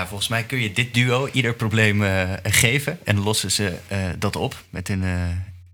Ja, volgens mij kun je dit duo ieder probleem uh, geven en lossen ze uh, dat op met hun uh,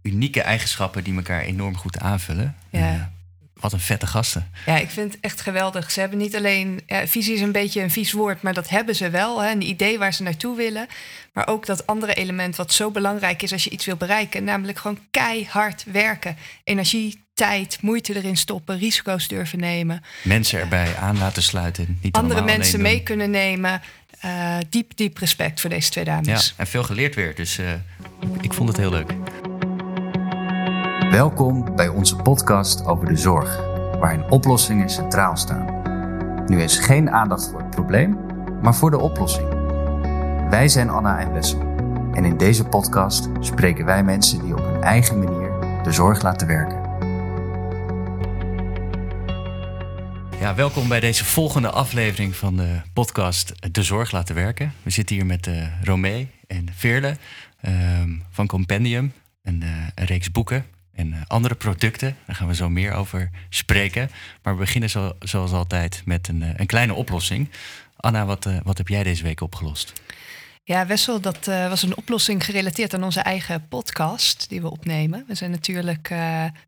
unieke eigenschappen die elkaar enorm goed aanvullen. Ja. Wat een vette gasten. Ja, ik vind het echt geweldig. Ze hebben niet alleen. Ja, visie is een beetje een vies woord, maar dat hebben ze wel. Hè, een idee waar ze naartoe willen. Maar ook dat andere element wat zo belangrijk is als je iets wil bereiken. Namelijk gewoon keihard werken. Energie, tijd, moeite erin stoppen, risico's durven nemen. Mensen erbij aan laten sluiten. Niet andere mensen mee kunnen nemen. Uh, diep, diep respect voor deze twee dames. Ja, en veel geleerd weer. Dus uh, ik vond het heel leuk. Welkom bij onze podcast over de zorg, waarin oplossingen centraal staan. Nu is geen aandacht voor het probleem, maar voor de oplossing. Wij zijn Anna en Wessel. En in deze podcast spreken wij mensen die op hun eigen manier de zorg laten werken. Ja, welkom bij deze volgende aflevering van de podcast De Zorg Laten Werken. We zitten hier met uh, Romee en Veerle um, van Compendium, een, uh, een, reeks boeken en uh, andere producten. Daar gaan we zo meer over spreken. Maar we beginnen zo, zoals altijd met een, een kleine oplossing. Anna, wat, wat heb jij deze week opgelost? Ja, Wessel, dat was een oplossing gerelateerd aan onze eigen podcast die we opnemen. We zijn natuurlijk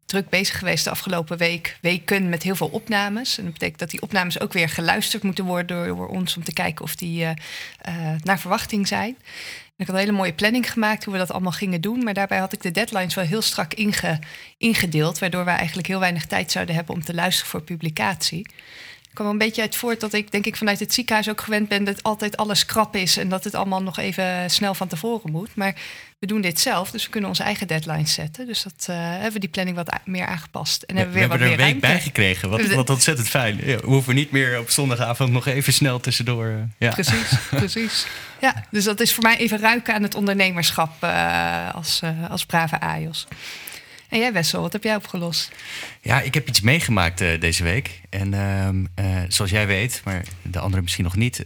druk bezig geweest de afgelopen week, weken met heel veel opnames. En dat betekent dat die opnames ook weer geluisterd moeten worden door, door ons om te kijken of die naar verwachting zijn. Ik had een hele mooie planning gemaakt hoe we dat allemaal gingen doen. Maar daarbij had ik de deadlines wel heel strak inge, ingedeeld. Waardoor we eigenlijk heel weinig tijd zouden hebben om te luisteren voor publicatie kwam een beetje uit voort dat ik denk ik vanuit het ziekenhuis ook gewend ben dat altijd alles krap is en dat het allemaal nog even snel van tevoren moet. Maar we doen dit zelf, dus we kunnen onze eigen deadlines zetten. Dus dat uh, hebben we die planning wat meer aangepast. En hebben we, weer hebben wat er een week bij gekregen, wat, wat ontzettend fijn. Ja, we hoeven niet meer op zondagavond nog even snel tussendoor. Uh, ja. Precies, precies. Ja, dus dat is voor mij even ruiken aan het ondernemerschap uh, als, als brave AJOS. En jij Wessel, wat heb jij opgelost? Ja, ik heb iets meegemaakt uh, deze week. En uh, uh, zoals jij weet, maar de anderen misschien nog niet...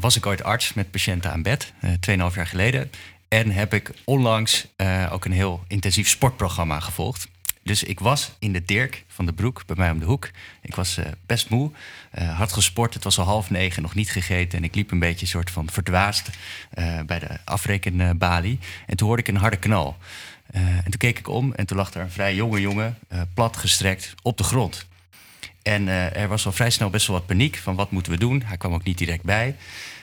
was ik ooit arts met patiënten aan bed, tweeënhalf jaar geleden. En heb ik onlangs ook een heel intensief sportprogramma gevolgd. Dus ik was in de Dirk van de Broek, bij mij om de hoek. Ik was best moe, hard gesport. Het was al half negen, nog niet gegeten. En ik liep een beetje soort van verdwaasd bij de afrekenbalie. En toen hoorde ik een harde knal. Uh, en toen keek ik om en toen lag er een vrij jonge jongen, uh, plat gestrekt, op de grond. En uh, er was al vrij snel best wel wat paniek van wat moeten we doen. Hij kwam ook niet direct bij.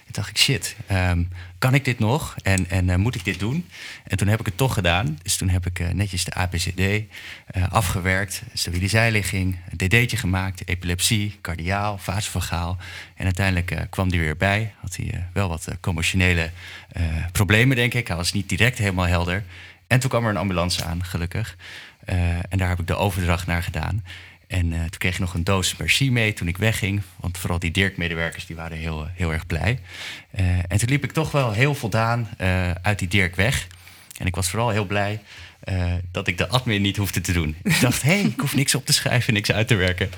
En dacht ik, shit, um, kan ik dit nog? En, en moet ik dit doen? En toen heb ik het toch gedaan. Dus toen heb ik netjes de APCD afgewerkt, stabiele zijligging, een DD'tje gemaakt, epilepsie, cardiaal, vasevagaal. En uiteindelijk kwam die weer bij. Had hij wel wat commotionele problemen, denk ik. Hij was niet direct helemaal helder. En toen kwam er een ambulance aan, gelukkig. Uh, en daar heb ik de overdracht naar gedaan. En uh, toen kreeg ik nog een doos Merci mee toen ik wegging. Want vooral die Dirk-medewerkers die waren heel, heel erg blij. En toen liep ik toch wel heel voldaan uit die Dirk weg. En ik was vooral heel blij uh, dat ik de admin niet hoefde te doen. Ik dacht, hé, hey, ik hoef niks op te schrijven, niks uit te werken.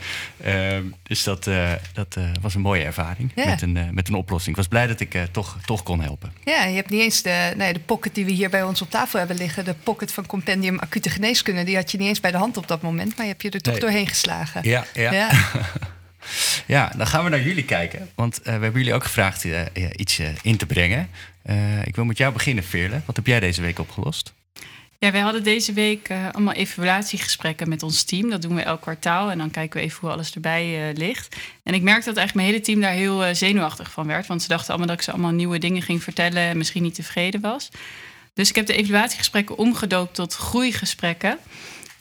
Uh, dus dat, uh, dat was een mooie ervaring ja. met, een, met een oplossing. Ik was blij dat ik toch, toch kon helpen. Ja, je hebt niet eens de, nee, de pocket die we hier bij ons op tafel hebben liggen... de pocket van Compendium Acute Geneeskunde... die had je niet eens bij de hand op dat moment... maar je hebt je er toch nee. doorheen geslagen. Ja, ja. ja. ja. dan gaan we naar jullie kijken. Want we hebben jullie ook gevraagd iets in te brengen. ik wil met jou beginnen, Veerle. Wat heb jij deze week opgelost? Ja, wij hadden deze week uh, allemaal evaluatiegesprekken met ons team. Dat doen we elk kwartaal en dan kijken we even hoe alles erbij uh, ligt. En ik merkte dat eigenlijk mijn hele team daar heel uh, zenuwachtig van werd. Want ze dachten allemaal dat ik ze allemaal nieuwe dingen ging vertellen en misschien niet tevreden was. Dus ik heb de evaluatiegesprekken omgedoopt tot groeigesprekken.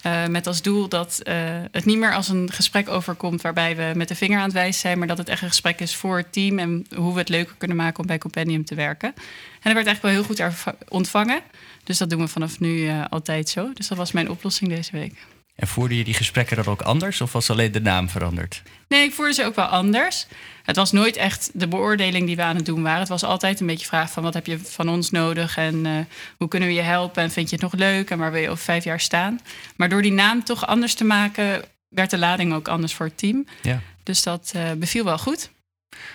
Uh, met als doel dat uh, het niet meer als een gesprek overkomt waarbij we met de vinger aan het wijzen zijn, maar dat het echt een gesprek is voor het team en hoe we het leuker kunnen maken om bij Compendium te werken. En dat werd eigenlijk wel heel goed ontvangen. Dus dat doen we vanaf nu uh, altijd zo. Dus dat was mijn oplossing deze week. En voerde je die gesprekken dan ook anders of was alleen de naam veranderd? Nee, ik voerde ze ook wel anders. Het was nooit echt de beoordeling die we aan het doen waren. Het was altijd een beetje vraag van wat heb je van ons nodig en uh, hoe kunnen we je helpen en vind je het nog leuk en waar wil je over vijf jaar staan. Maar door die naam toch anders te maken, werd de lading ook anders voor het team. Ja. Dus dat uh, beviel wel goed.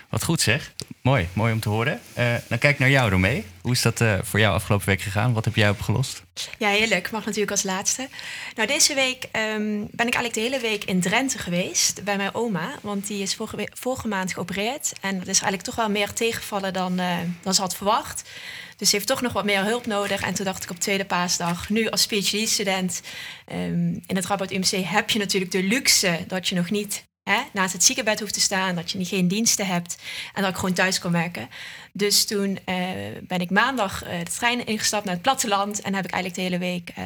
Wat goed zeg. Mooi, mooi om te horen. Uh, dan kijk ik naar jou, Romee. Hoe is dat uh, voor jou afgelopen week gegaan? Wat heb jij opgelost? Ja, heel leuk. Mag natuurlijk als laatste. Nou, deze week um, ben ik eigenlijk de hele week in Drenthe geweest bij mijn oma. Want die is vorige, vorige maand geopereerd. En dat is eigenlijk toch wel meer tegenvallen dan, uh, dan ze had verwacht. Dus ze heeft toch nog wat meer hulp nodig. En toen dacht ik op tweede paasdag, nu als PhD-student um, in het Rabat UMC heb je natuurlijk de luxe dat je nog niet hè, naast het ziekenbed hoeft te staan, dat je niet geen diensten hebt en dat ik gewoon thuis kon werken. Dus toen uh, ben ik maandag uh, de trein ingestapt naar het platteland en heb ik eigenlijk de hele week uh,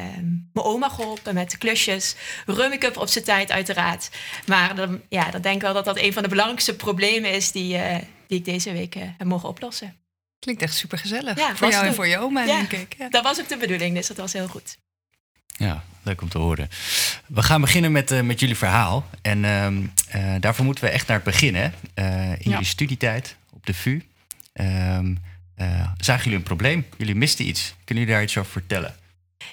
mijn oma geholpen met de klusjes. Rummikup op zijn tijd uiteraard. Maar dan, ja, dan denk ik wel dat dat een van de belangrijkste problemen is die, die ik deze week heb mogen oplossen. Klinkt echt super gezellig. Ja, voor jou en voor je oma, ja, denk ik. Ja. Dat was ook de bedoeling, dus dat was heel goed. Ja, leuk om te horen. We gaan beginnen met, uh, met jullie verhaal. En uh, uh, daarvoor moeten we echt naar het begin. Hè? in jullie studietijd op de VU ehm, zagen jullie een probleem. Jullie misten iets. Kunnen jullie daar iets over vertellen?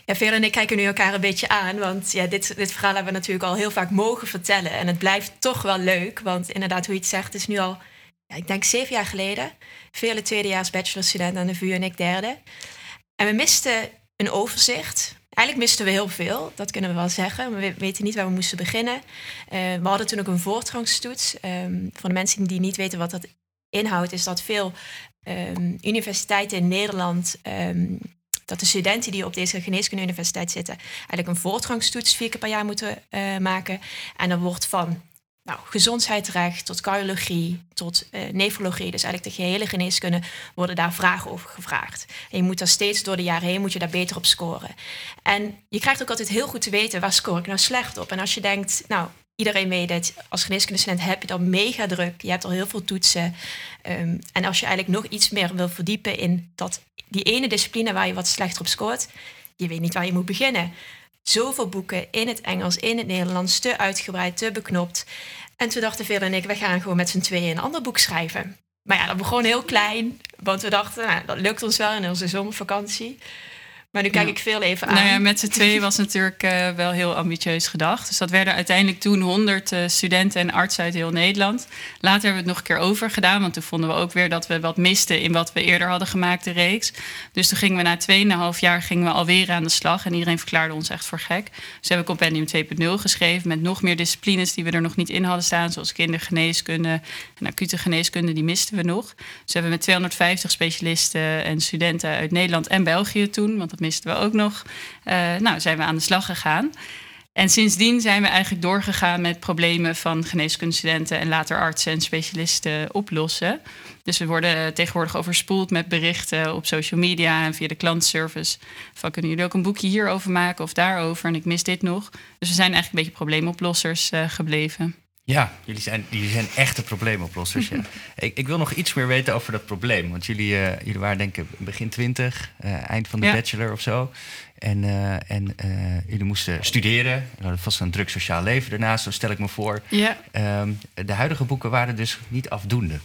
Ja, Veer en ik kijken nu elkaar een beetje aan. Want ja, dit, dit verhaal hebben we natuurlijk al heel vaak mogen vertellen. En het blijft toch wel leuk. Want inderdaad, hoe je het zegt, is nu al, ja, ik denk zeven jaar geleden. Vele tweedejaars bachelorstudent aan de VU en ik derde. En we misten een overzicht Eigenlijk misten we heel veel, dat kunnen we wel zeggen. We weten niet waar we moesten beginnen. Uh, we hadden toen ook een voortgangstoets. Um, voor de mensen die niet weten wat dat inhoudt, is dat veel um, universiteiten in Nederland. Um, dat de studenten die op deze geneeskunde universiteit zitten, eigenlijk een voortgangstoets vier keer per jaar moeten uh, maken. En dan wordt van nou, gezondheidsrecht tot cardiologie, tot uh, dus eigenlijk de gehele geneeskunde, worden daar vragen over gevraagd. En je moet daar steeds door de jaren heen moet je daar beter op scoren. En je krijgt ook altijd heel goed te weten waar score ik nou slecht op. En als je denkt, nou, iedereen weet het, als geneeskundestudent heb je dan mega druk. Je hebt al heel veel toetsen. Um, en als je eigenlijk nog iets meer wil verdiepen in dat, die ene discipline waar je wat slechter op scoort, je weet niet waar je moet beginnen zoveel boeken in het Engels, in het Nederlands, te uitgebreid, te beknopt. En toen dachten Veer en ik, we gaan gewoon met z'n tweeën een ander boek schrijven. Maar ja, dat begon heel klein, want we dachten, nou, dat lukt ons wel in onze zomervakantie. Maar nu kijk ik veel even aan. Nou ja, met z'n tweeën was natuurlijk uh, wel heel ambitieus gedacht. Dus dat werden uiteindelijk toen 100 uh, studenten en artsen uit heel Nederland. Later hebben we het nog een keer over gedaan. Want toen vonden we ook weer dat we wat misten in wat we eerder hadden gemaakt, de reeks. Dus toen gingen we na 2,5 jaar gingen we alweer aan de slag. En iedereen verklaarde ons echt voor gek. Dus we hebben Compendium 2.0 geschreven met nog meer disciplines die we er nog niet in hadden staan. Zoals kindergeneeskunde en acute geneeskunde, die misten we nog. Dus we hebben met 250 specialisten en studenten uit Nederland en België toen. Want dat misten we ook nog. Uh, nou, zijn we aan de slag gegaan. En sindsdien zijn we eigenlijk doorgegaan met problemen van geneeskundestudenten en later artsen en specialisten oplossen. Dus we worden tegenwoordig overspoeld met berichten op social media en via de klantservice. Van kunnen jullie ook een boekje hierover maken of daarover? En ik mis dit nog. Dus we zijn eigenlijk een beetje probleemoplossers uh, gebleven. Ja, jullie zijn, jullie zijn echte probleemoplossers. ja. ik, ik, wil nog iets meer weten over dat probleem. Want jullie, uh, jullie waren denk ik begin twintig, uh, eind van de ja. bachelor of zo. En, uh, en jullie moesten studeren. Je hadden vast een druk sociaal leven daarnaast, zo stel ik me voor. Ja. Um, de huidige boeken waren dus niet afdoende.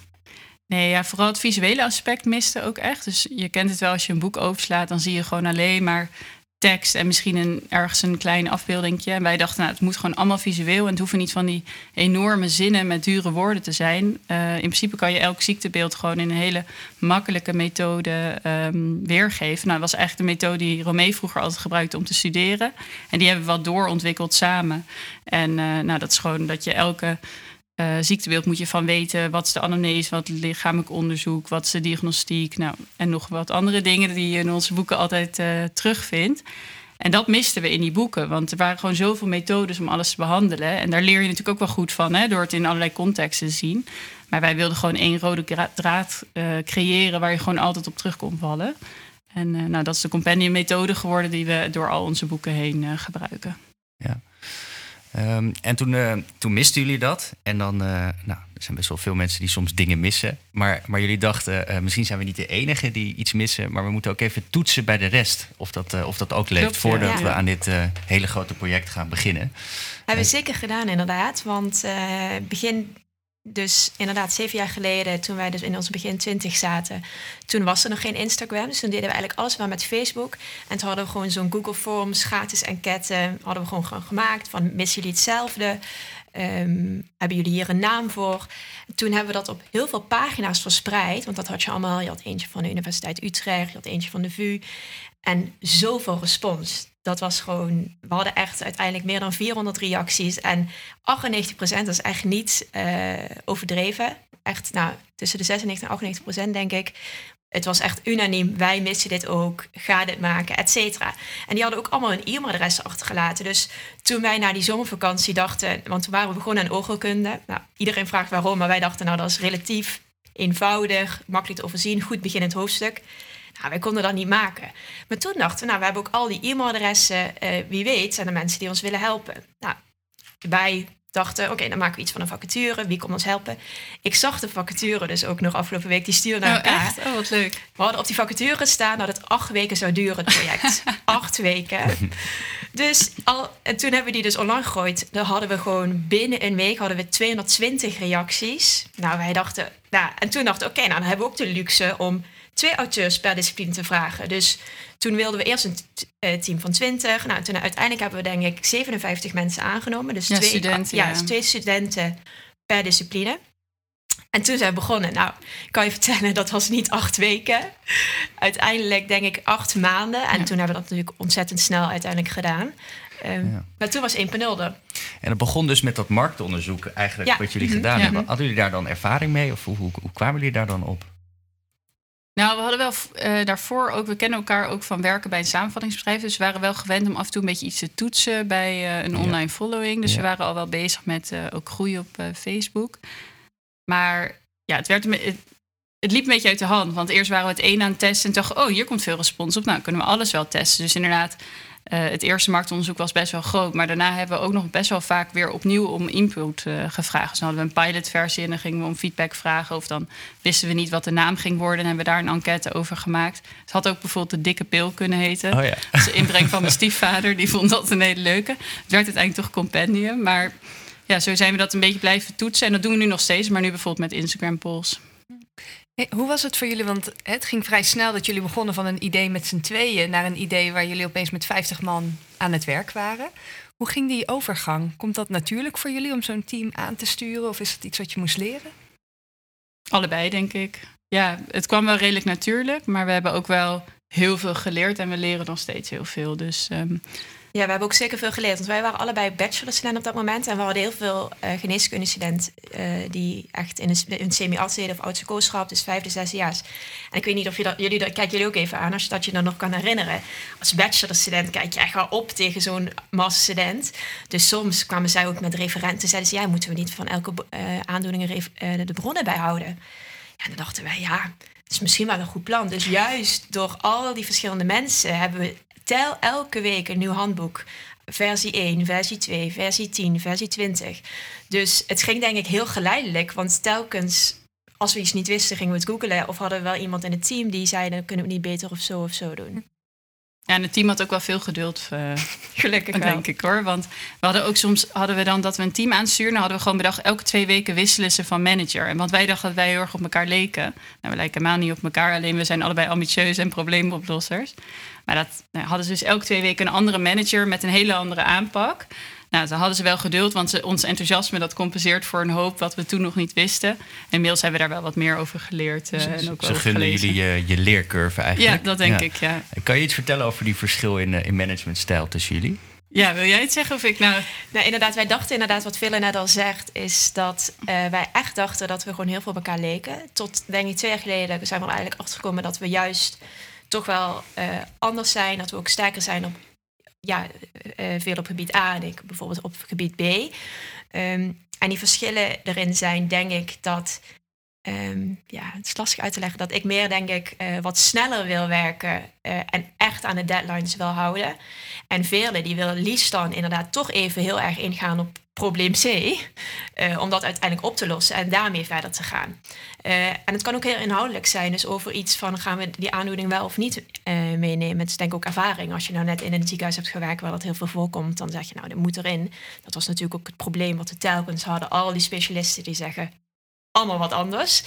Nee, ja, vooral het visuele aspect miste ook echt. Dus je kent het wel als je een boek overslaat, dan zie je gewoon alleen maar tekst en misschien een, ergens een klein afbeeldingje. En wij dachten, nou, het moet gewoon allemaal visueel. En het hoeven niet van die enorme zinnen met dure woorden te zijn. Uh, in principe kan je elk ziektebeeld gewoon in een hele makkelijke methode um, weergeven. Nou, dat was eigenlijk de methode die Romee vroeger altijd gebruikte om te studeren. En die hebben we wat doorontwikkeld samen. En uh, nou, dat is gewoon dat je elke uh, ziektebeeld moet je van weten. Wat is de anamnese, wat lichamelijk onderzoek, wat is de diagnostiek. Nou, en nog wat andere dingen die je in onze boeken altijd uh, terugvindt. En dat misten we in die boeken, want er waren gewoon zoveel methodes om alles te behandelen. En daar leer je natuurlijk ook wel goed van, hè, door het in allerlei contexten te zien. Maar wij wilden gewoon één rode draad uh, creëren waar je gewoon altijd op terug kon vallen. En nou, dat is de compendium methode geworden die we door al onze boeken heen gebruiken. Ja. Um, en toen, uh, toen misten jullie dat. En dan, uh, nou, er zijn best wel veel mensen die soms dingen missen. Maar, maar jullie dachten, uh, misschien zijn we niet de enige die iets missen. Maar we moeten ook even toetsen bij de rest. Of dat, of dat ook leeft Klopt, voordat ja. we aan dit hele grote project gaan beginnen. Hebben we zeker gedaan, inderdaad. Want begin dus inderdaad, zeven jaar geleden, toen wij dus in ons begin twintig zaten, toen was er nog geen Instagram. Dus toen deden we eigenlijk alles maar met Facebook. En toen hadden we gewoon zo'n Google Forms, gratis enquête, hadden we gewoon, gewoon gemaakt van missen jullie hetzelfde? Ehm, hebben jullie hier een naam voor? Toen hebben we dat op heel veel pagina's verspreid. Want dat had je allemaal. Je had eentje van de Universiteit Utrecht, je had eentje van de VU. En zoveel respons. Dat was gewoon. We hadden echt uiteindelijk meer dan 400 reacties. En 98% is echt niet uh, overdreven. Echt, nou, tussen de 96 en 98 procent, denk ik. Het was echt unaniem. Wij missen dit ook. Ga dit maken, et cetera. En die hadden ook allemaal hun e-mailadressen achtergelaten. Dus toen wij na die zomervakantie dachten... want toen waren we begonnen aan oogheelkunde. Nou, iedereen vraagt waarom, maar wij dachten... nou, dat is relatief eenvoudig, makkelijk te overzien. Goed beginnend hoofdstuk. Nou, wij konden dat niet maken. Maar toen dachten we, nou, we hebben ook al die e-mailadressen. Uh, wie weet zijn er mensen die ons willen helpen. Nou, wij dachten, oké, dan maken we iets van een vacature. Wie komt ons helpen? Ik zag de vacature dus ook nog afgelopen week. Die stuurde naar oh, elkaar. Echt? Oh, wat leuk. We hadden op die vacature staan dat het acht weken zou duren, het project. acht weken. Dus al, en toen hebben we die dus online gegooid. Dan hadden we gewoon binnen een week hadden we 220 reacties. Nou, wij dachten, nou, en toen dachten we, oké, nou dan hebben we ook de luxe om twee auteurs per discipline te vragen. Dus toen wilden we eerst een eh, team van 20. Nou, toen uiteindelijk hebben we denk ik 57 mensen aangenomen. Dus ja, twee studenten, ja, ja. Dus twee studenten per discipline. En toen zijn we begonnen. Nou, ik kan je vertellen, dat was niet acht weken. Uiteindelijk denk ik acht maanden. En Ja. toen hebben we dat natuurlijk ontzettend snel uiteindelijk gedaan. Ehm, Ja. Maar toen was 1.0 er. En het begon dus met dat marktonderzoek eigenlijk Ja. wat jullie Mhm. gedaan Ja. hebben. Hadden jullie daar dan ervaring mee? Of hoe, hoe, hoe kwamen jullie daar dan op? Nou, we hadden wel eh, daarvoor ook, we kennen elkaar ook van werken bij een samenvattingsbedrijf. Dus we waren wel gewend om af en toe een beetje iets te toetsen bij eh, een Ja. online following. Dus Ja. we waren al wel bezig met eh, ook groei op Facebook. Maar ja, het, werd het, het liep een beetje uit de hand. Want eerst waren we het een aan het testen en dachten, oh, hier komt veel respons op. Nou, kunnen we alles wel testen. Dus inderdaad, het eerste marktonderzoek was best wel groot. Maar daarna hebben we ook nog best wel vaak weer opnieuw om input eh, gevraagd. Dus dan hadden we een pilotversie en dan gingen we om feedback vragen. Of dan wisten we niet wat de naam ging worden en hebben we daar een enquête over gemaakt. Het had ook bijvoorbeeld de dikke pil kunnen heten. Oh ja. Dat is de inbreng van mijn stiefvader. Die vond dat een hele leuke. Het werd uiteindelijk toch compendium. Maar ja, zo zijn we dat een beetje blijven toetsen. En dat doen we nu nog steeds. Maar nu bijvoorbeeld met Instagram polls. Hoe was het voor jullie? Want het ging vrij snel dat jullie begonnen van een idee met z'n tweeën naar een idee waar jullie opeens met 50 man aan het werk waren. Hoe ging die overgang? Komt dat natuurlijk voor jullie om zo'n team aan te sturen of is het iets wat je moest leren? Allebei, denk ik. Ja, het kwam wel redelijk natuurlijk. Maar we hebben ook wel heel veel geleerd. En we leren nog steeds heel veel. Dus ehm, Ja, we hebben ook zeker veel geleerd. Want wij waren allebei bachelorstudenten op dat moment. En we hadden heel veel uh, geneeskundestudenten uh, die echt in een, een semi-arts of oudste kooschap, dus vijfde, zesdejaars. En ik weet niet of dat, jullie dat, kijk jullie ook even aan, als je dat je dan nog kan herinneren. Als bachelorstudent kijk je echt wel op tegen zo'n masterstudent. Dus soms kwamen zij ook met referenten, zeiden ze, ja, moeten we niet van elke uh, aandoening de bronnen bijhouden? Ja, dan dachten wij, ja, het is misschien wel een goed plan. Dus juist door al die verschillende mensen hebben we tel elke week een nieuw handboek. Versie 1, versie 2, versie 10, versie 20. Dus het ging denk ik heel geleidelijk. Want telkens als we iets niet wisten, gingen we het googelen. Of hadden we wel iemand in het team die zei... dan kunnen we het niet beter of zo of zo doen. Ja, en het team had ook wel veel geduld. Uh, Gelukkig denk ik hoor. Want we hadden ook soms hadden we dan dat we een team aansturen. Dan hadden we gewoon bedacht, elke twee weken wisselen ze van manager. En want wij dachten dat wij heel erg op elkaar leken. Nou, we lijken helemaal niet op elkaar. Alleen we zijn allebei ambitieus en probleemoplossers. Maar dat nou, hadden ze dus elke twee weken een andere manager met een hele andere aanpak. Nou, dan hadden ze wel geduld, want ze, ons enthousiasme dat compenseert voor een hoop wat we toen nog niet wisten. Inmiddels hebben we daar wel wat meer over geleerd. Uh, ze en ook ze over gunnen gelezen. jullie je, je leercurve eigenlijk. Ja, dat denk ik, ja. Kan je iets vertellen over die verschil in, in managementstijl tussen jullie? Ja, wil jij het zeggen of ik nou... Nou, inderdaad, wij dachten inderdaad, wat Villa net al zegt, is dat uh, wij echt dachten dat we gewoon heel veel op elkaar leken. Tot, denk ik, twee jaar geleden zijn we er eigenlijk achtergekomen dat we juist toch wel uh, anders zijn. Dat we ook sterker zijn op, ja, uh, veel op gebied A en ik bijvoorbeeld op gebied B. Um, en die verschillen erin zijn, denk ik, dat... Um, ja, het is lastig uit te leggen dat ik meer, denk ik, uh, wat sneller wil werken en echt aan de deadlines wil houden. En velen die willen liefst dan inderdaad toch even heel erg ingaan op probleem C, uh, om dat uiteindelijk op te lossen en daarmee verder te gaan. Uh, en het kan ook heel inhoudelijk zijn, dus over iets van gaan we die aandoening wel of niet uh, meenemen. Het is denk ik ook ervaring. Als je nou net in een ziekenhuis hebt gewerkt waar dat heel veel voorkomt, dan zeg je nou, dat moet erin. Dat was natuurlijk ook het probleem wat we telkens hadden. Al die specialisten die zeggen, allemaal wat anders.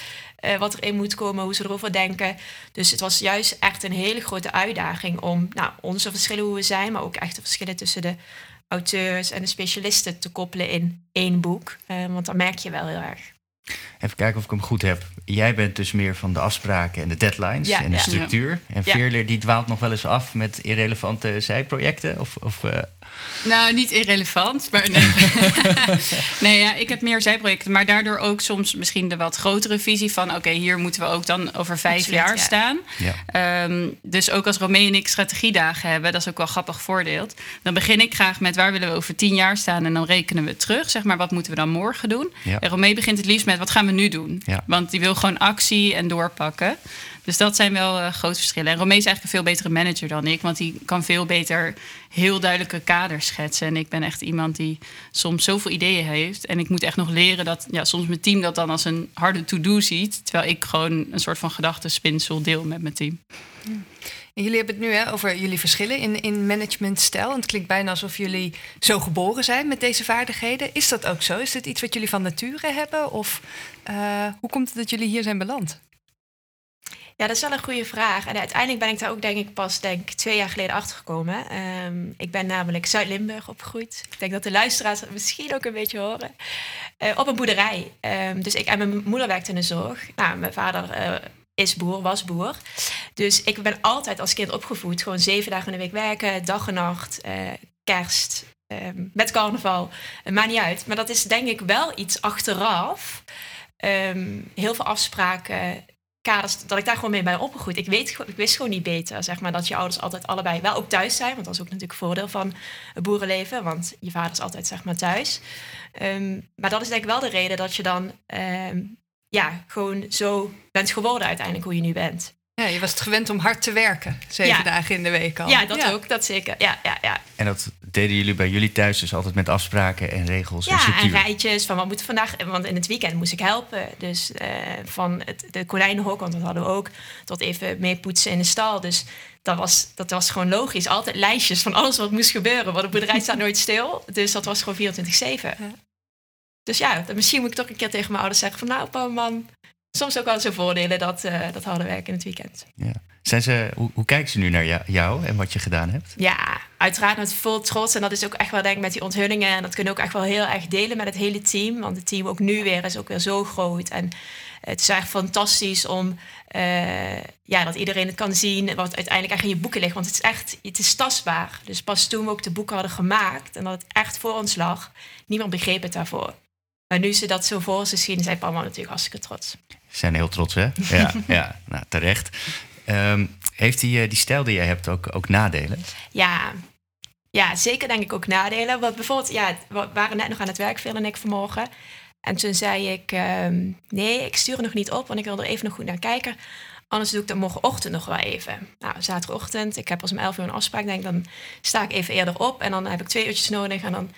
Wat erin moet komen, hoe ze erover denken. Dus het was juist echt een hele grote uitdaging om nou, onze verschillen hoe we zijn, maar ook echt de verschillen tussen de auteurs en de specialisten te koppelen in één boek. Uh, want dan merk je wel heel erg. Even kijken of ik hem goed heb. Jij bent dus meer van de afspraken en de deadlines en de structuur. En Veerler die dwaalt nog wel eens af met irrelevante zijprojecten? Of, of uh, nou, niet irrelevant, maar nee. nee, ja, ik heb meer zijprojecten, maar daardoor ook soms misschien de wat grotere visie van: oké, hier moeten we ook dan over vijf jaar staan. Ja. Um, dus ook als Romee en ik strategiedagen hebben, dat is ook wel grappig voordeeld. Dan begin ik graag met waar willen we over tien jaar staan en dan rekenen we terug, zeg maar, wat moeten we dan morgen doen. En Romee begint het liefst met wat gaan we nu doen? Want die wil gewoon actie en doorpakken. Dus dat zijn wel uh, grote verschillen. En Romee is eigenlijk een veel betere manager dan ik, want die kan veel beter heel duidelijke kaders schetsen. En ik ben echt iemand die soms zoveel ideeën heeft. En ik moet echt nog leren dat ja, soms mijn team dat dan als een harde to-do ziet, terwijl ik gewoon een soort van gedachtenspinsel deel met mijn team. En jullie hebben het nu hè, over jullie verschillen in, in managementstijl. En het klinkt bijna alsof jullie zo geboren zijn met deze vaardigheden. Is dat ook zo? Is dit iets wat jullie van nature hebben? Of uh, hoe komt het dat jullie hier zijn beland? Ja, dat is wel een goede vraag. En uiteindelijk ben ik daar ook denk ik pas denk, twee jaar geleden achter gekomen. Um, ik ben namelijk Zuid-Limburg opgegroeid. Ik denk dat de luisteraars het misschien ook een beetje horen. Uh, op een boerderij. Um, dus ik en mijn moeder werkte in de zorg. Nou, mijn vader uh, is boer, was boer. Dus ik ben altijd als kind opgevoed. Gewoon zeven dagen in de week werken, dag en nacht, uh, kerst, um, met carnaval. maakt niet uit. Maar dat is denk ik wel iets achteraf. heel veel afspraken kaders, dat ik daar gewoon mee ben opgegroeid. Ik, weet, ik wist gewoon niet beter, zeg maar, dat je ouders altijd allebei wel ook thuis zijn. Want dat is ook natuurlijk een voordeel van het boerenleven, want je vader is altijd, zeg maar, thuis. Um, maar dat is denk ik wel de reden dat je dan, ja, gewoon zo bent geworden uiteindelijk hoe je nu bent. Ja, je was het gewend om hard te werken, zeven dagen in de week al. Ja, dat ook, dat zeker. Ja, ja, ja. En dat deden jullie bij jullie thuis dus altijd met afspraken en regels ja, en structuur? Ja, en rijtjes van wat moet vandaag... Want in het weekend moest ik helpen. Dus uh, van het, de konijnenhok, want dat hadden we ook... tot even meepoetsen in de stal. Dus dat was, dat was gewoon logisch. Altijd lijstjes van alles wat moest gebeuren. Want de boerderij staat nooit stil. Dus dat was gewoon 24-7. Dus ja, misschien moet ik toch een keer tegen mijn ouders zeggen van... nou, papa, man, soms ook wel zijn voordelen dat, uh, dat harde werken in het weekend. Ja. Zijn ze, hoe, hoe kijken ze nu naar jou en wat je gedaan hebt? Ja, uiteraard met vol trots. En dat is ook echt wel denk ik met die onthullingen. En dat kunnen we ook echt wel heel erg delen met het hele team. Want het team ook nu weer is ook weer zo groot. En het is echt fantastisch om uh, ja, dat iedereen het kan zien. Wat uiteindelijk echt in je boeken ligt. Want het is echt, het is tastbaar. Dus pas toen we ook de boeken hadden gemaakt en dat het echt voor ons lag, niemand begreep het daarvoor. Maar nu ze dat zo voor ze zien, zijn papa natuurlijk hartstikke trots. Ze zijn heel trots, hè? Ja, ja nou, terecht. Um, heeft die, uh, die stijl die jij hebt ook, ook nadelen? Ja. ja, zeker denk ik ook nadelen. Want bijvoorbeeld, ja, we waren net nog aan het werk, Phil en ik vanmorgen. En toen zei ik, um, nee, ik stuur er nog niet op, want ik wil er even nog goed naar kijken. Anders doe ik dat morgenochtend nog wel even. Nou, zaterdagochtend, ik heb pas om 11 uur een afspraak. Denk, dan sta ik even eerder op en dan heb ik twee uurtjes nodig. En dan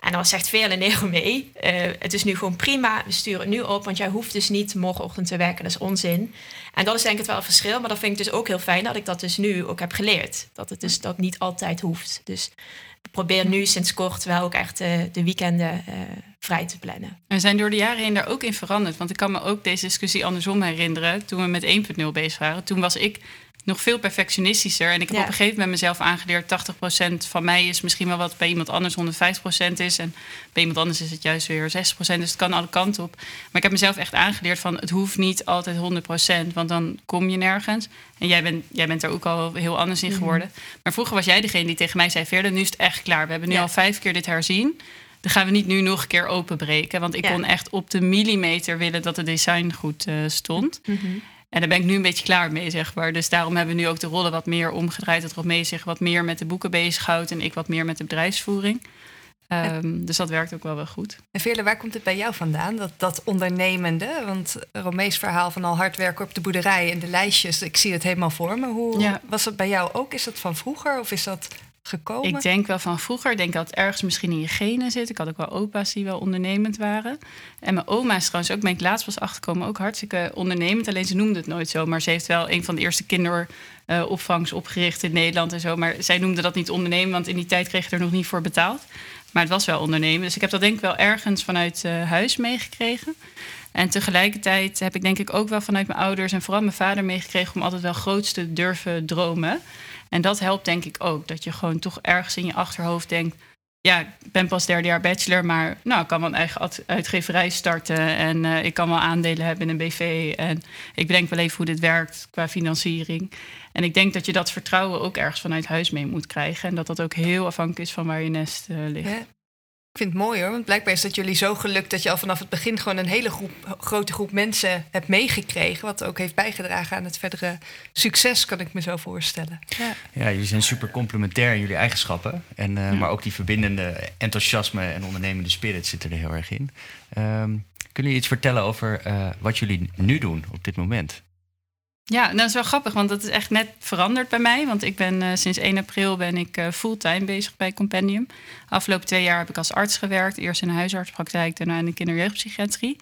en dan zegt veel en nee mee. Uh, het is nu gewoon prima, we sturen het nu op, want jij hoeft dus niet morgenochtend te werken. Dat is onzin. En dat is denk ik wel een verschil, maar dat vind ik dus ook heel fijn dat ik dat dus nu ook heb geleerd. Dat het dus dat niet altijd hoeft. Dus ik probeer nu sinds kort wel ook echt uh, de weekenden uh, vrij te plannen. We zijn door de jaren heen daar ook in veranderd. Want ik kan me ook deze discussie andersom herinneren. Toen we met 1.0 bezig waren, toen was ik nog veel perfectionistischer. En ik heb op een gegeven moment mezelf aangeleerd... 80% van mij is misschien wel wat bij iemand anders 150% is. En bij iemand anders is het juist weer 60%. Dus het kan alle kanten op. Maar ik heb mezelf echt aangeleerd van... het hoeft niet altijd 100%, want dan kom je nergens. En jij bent, jij bent er ook al heel anders in mhm. geworden. Maar vroeger was jij degene die tegen mij zei... Verder, nu is het echt klaar. We hebben nu al vijf keer dit herzien. Dan gaan we niet nu nog een keer openbreken. Want ik kon echt op de millimeter willen dat het design goed uh, stond. Mm en daar ben ik nu een beetje klaar mee, zeg maar. Dus daarom hebben we nu ook de rollen wat meer omgedraaid. Dat Romee zich wat meer met de boeken bezighoudt en ik wat meer met de bedrijfsvoering. Um, dus dat werkt ook wel wel goed. En Veerle, waar komt het bij jou vandaan, dat, dat ondernemende? Want Romees verhaal van al hard werken op de boerderij en de lijstjes, ik zie het helemaal voor me. Hoe was dat bij jou ook? Is dat van vroeger of is dat gekomen? Ik denk wel van vroeger. Ik denk dat het ergens misschien in je genen zit. Ik had ook wel opa's die wel ondernemend waren. En mijn oma is trouwens ook, ben ik laatst pas achterkomen, ook hartstikke ondernemend. Alleen ze noemde het nooit zo. Maar ze heeft wel een van de eerste kinderopvangs opgericht in Nederland en zo. Maar zij noemde dat niet ondernemen, want in die tijd kreeg je er nog niet voor betaald. Maar het was wel ondernemen. Dus ik heb dat denk ik wel ergens vanuit uh, huis meegekregen. En tegelijkertijd heb ik denk ik ook wel vanuit mijn ouders en vooral mijn vader meegekregen om altijd wel grootste te durven dromen. En dat helpt denk ik ook. Dat je gewoon toch ergens in je achterhoofd denkt: ja, ik ben pas derde jaar bachelor, maar nou, ik kan wel een eigen uitgeverij starten. En uh, ik kan wel aandelen hebben in een BV. En ik bedenk wel even hoe dit werkt qua financiering. En ik denk dat je dat vertrouwen ook ergens vanuit huis mee moet krijgen. En dat dat ook heel afhankelijk is van waar je nest uh, ligt. Ik vind het mooi hoor, want blijkbaar is dat jullie zo gelukt dat je al vanaf het begin gewoon een hele groep, grote groep mensen hebt meegekregen. Wat ook heeft bijgedragen aan het verdere succes, kan ik me zo voorstellen. Ja, ja jullie zijn super complementair in jullie eigenschappen. En, uh, Maar ook die verbindende enthousiasme en ondernemende spirit zitten er heel erg in. Um, kunnen jullie iets vertellen over uh, wat jullie nu doen op dit moment? Ja, nou, dat is wel grappig, want dat is echt net veranderd bij mij. Want ik ben uh, sinds 1 april ben ik uh, fulltime bezig bij Compendium. Afgelopen twee jaar heb ik als arts gewerkt. Eerst in een huisartspraktijk, daarna in de kinderjeugdpsychiatrie.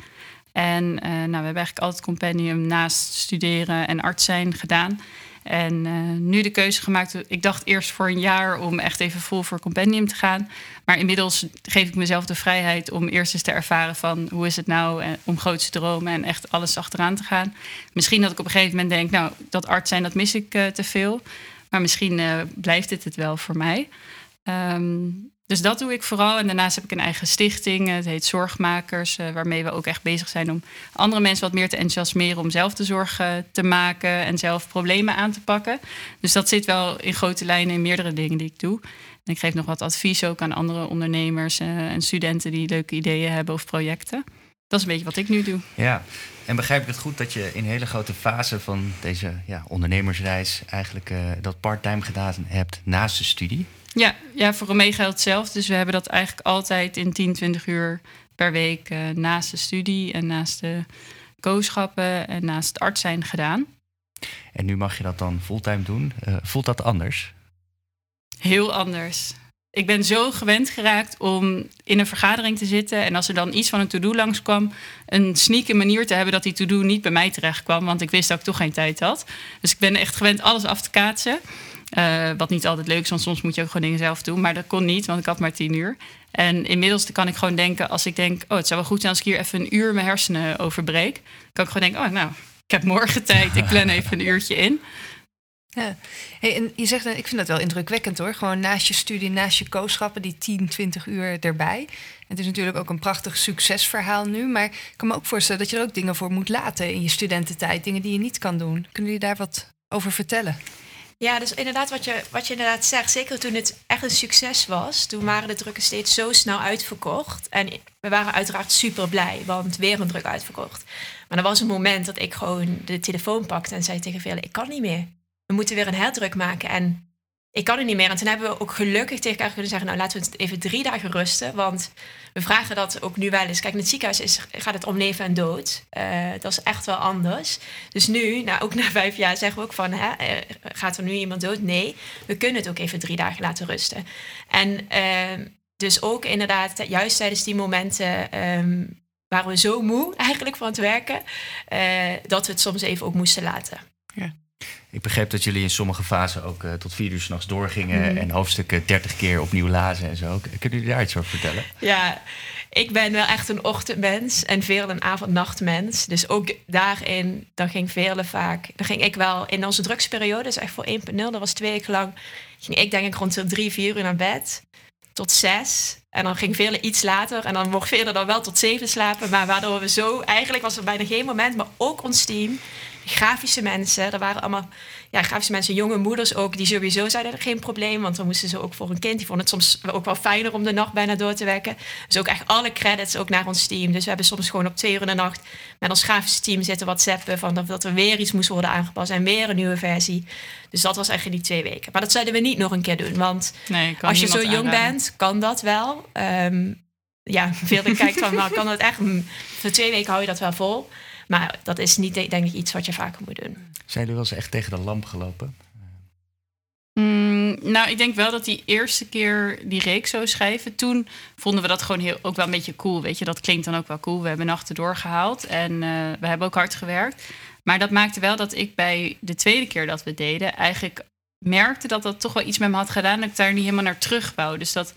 En uh, nou, we hebben eigenlijk altijd Compendium naast studeren en arts zijn gedaan. En uh, nu de keuze gemaakt. Ik dacht eerst voor een jaar om echt even vol voor compendium te gaan. Maar inmiddels geef ik mezelf de vrijheid om eerst eens te ervaren van hoe is het nou en, om grootste dromen en echt alles achteraan te gaan. Misschien dat ik op een gegeven moment denk, nou, dat arts zijn, dat mis ik uh, te veel. Maar misschien blijft dit het wel voor mij. Um, dus dat doe ik vooral. En daarnaast heb ik een eigen stichting. Het heet Zorgmakers. Uh, waarmee we ook echt bezig zijn om andere mensen wat meer te enthousiasmeren. om zelf de zorg uh, te maken en zelf problemen aan te pakken. Dus dat zit wel in grote lijnen in meerdere dingen die ik doe. En ik geef nog wat advies ook aan andere ondernemers uh, en studenten die leuke ideeën hebben of projecten. Dat is een beetje wat ik nu doe. Ja, en begrijp ik het goed dat je in een hele grote fase van deze ja, ondernemersreis eigenlijk dat parttime gedaan hebt naast de studie? Ja, ja, voor geldt hetzelfde. Dus we hebben dat eigenlijk altijd in 10, 20 uur per week uh, naast de studie en naast de kooschappen en naast het arts zijn gedaan. En nu mag je dat dan fulltime doen. Uh, voelt dat anders? Heel anders. Ik ben zo gewend geraakt om in een vergadering te zitten en als er dan iets van een to-do langskwam, een sneaky manier te hebben dat die to-do niet bij mij terecht kwam, want ik wist dat ik toch geen tijd had. Dus ik ben echt gewend alles af te kaatsen. Uh, wat niet altijd leuk is, want soms moet je ook gewoon dingen zelf doen. Maar dat kon niet, want ik had maar tien uur. En inmiddels kan ik gewoon denken, als ik denk... oh, het zou wel goed zijn als ik hier even een uur mijn hersenen overbreek... kan ik gewoon denken, oh, nou, ik heb morgen tijd. Ik plan even een uurtje in. Ja. Hey, en je zegt, ik vind dat wel indrukwekkend hoor. Gewoon naast je studie, naast je kooschappen, die 10, 20 uur erbij. Het is natuurlijk ook een prachtig succesverhaal nu. Maar ik kan me ook voorstellen dat je er ook dingen voor moet laten in je studententijd. Dingen die je niet kan doen. Kunnen jullie daar wat over vertellen? Ja, dus inderdaad wat je, wat je inderdaad zegt, zeker toen het echt een succes was, toen waren de drukken steeds zo snel uitverkocht. En we waren uiteraard super blij, want weer een druk uitverkocht. Maar er was een moment dat ik gewoon de telefoon pakte en zei tegen velen, ik kan niet meer. We moeten weer een herdruk maken en ik kan het niet meer. En toen hebben we ook gelukkig tegen elkaar kunnen zeggen, nou laten we het even drie dagen rusten, want we vragen dat ook nu wel eens. Kijk, in het ziekenhuis is, gaat het om leven en dood. Uh, dat is echt wel anders. Dus nu, nou, ook na vijf jaar, zeggen we ook van... Hè, uh, gaat er nu iemand dood? Nee, we kunnen het ook even drie dagen laten rusten. En uh, dus ook inderdaad, juist tijdens die momenten... Um, waren we zo moe eigenlijk van het werken... Eh, dat we het soms even ook moesten laten. Ja. Ik begreep dat jullie in sommige fasen ook uh, tot vier uur s'nachts doorgingen mm. en hoofdstukken dertig keer opnieuw lazen en zo. Kunnen jullie daar iets over vertellen? Ja, ik ben wel echt een ochtendmens en veel een avond-nachtmens. Dus ook daarin, dan ging vele vaak, dan ging ik wel in onze drugsperiode, dus echt voor 1.0, dat was twee weken lang, ging ik denk ik rond de drie, vier uur naar bed tot zes. En dan ging vele iets later. En dan mocht vele dan wel tot zeven slapen. Maar waardoor we zo... Eigenlijk was er bijna geen moment. Maar ook ons team grafische mensen. Er waren allemaal ja, grafische mensen, jonge moeders ook, die sowieso zeiden er geen probleem. Want dan moesten ze ook voor een kind. Die vonden het soms ook wel fijner om de nacht bijna door te werken. Dus ook echt alle credits ook naar ons team. Dus we hebben soms gewoon op twee uur in de nacht met ons grafische team zitten whatsappen. Van dat er weer iets moest worden aangepast en weer een nieuwe versie. Dus dat was eigenlijk die twee weken. Maar dat zouden we niet nog een keer doen. Want nee, als je zo jong bent, kan dat wel. Um, ja, veel kijkt van, nou kan dat echt. Voor twee weken hou je dat wel vol. Maar dat is niet, denk ik, iets wat je vaker moet doen. Zijn jullie wel eens echt tegen de lamp gelopen? Mm, nou, ik denk wel dat die eerste keer die reeks zo schrijven, toen vonden we dat gewoon heel, ook wel een beetje cool. Weet je, dat klinkt dan ook wel cool. We hebben nachten doorgehaald en uh, we hebben ook hard gewerkt. Maar dat maakte wel dat ik bij de tweede keer dat we deden, eigenlijk merkte dat dat toch wel iets met me had gedaan. Dat ik daar niet helemaal naar terug wou. Dus dat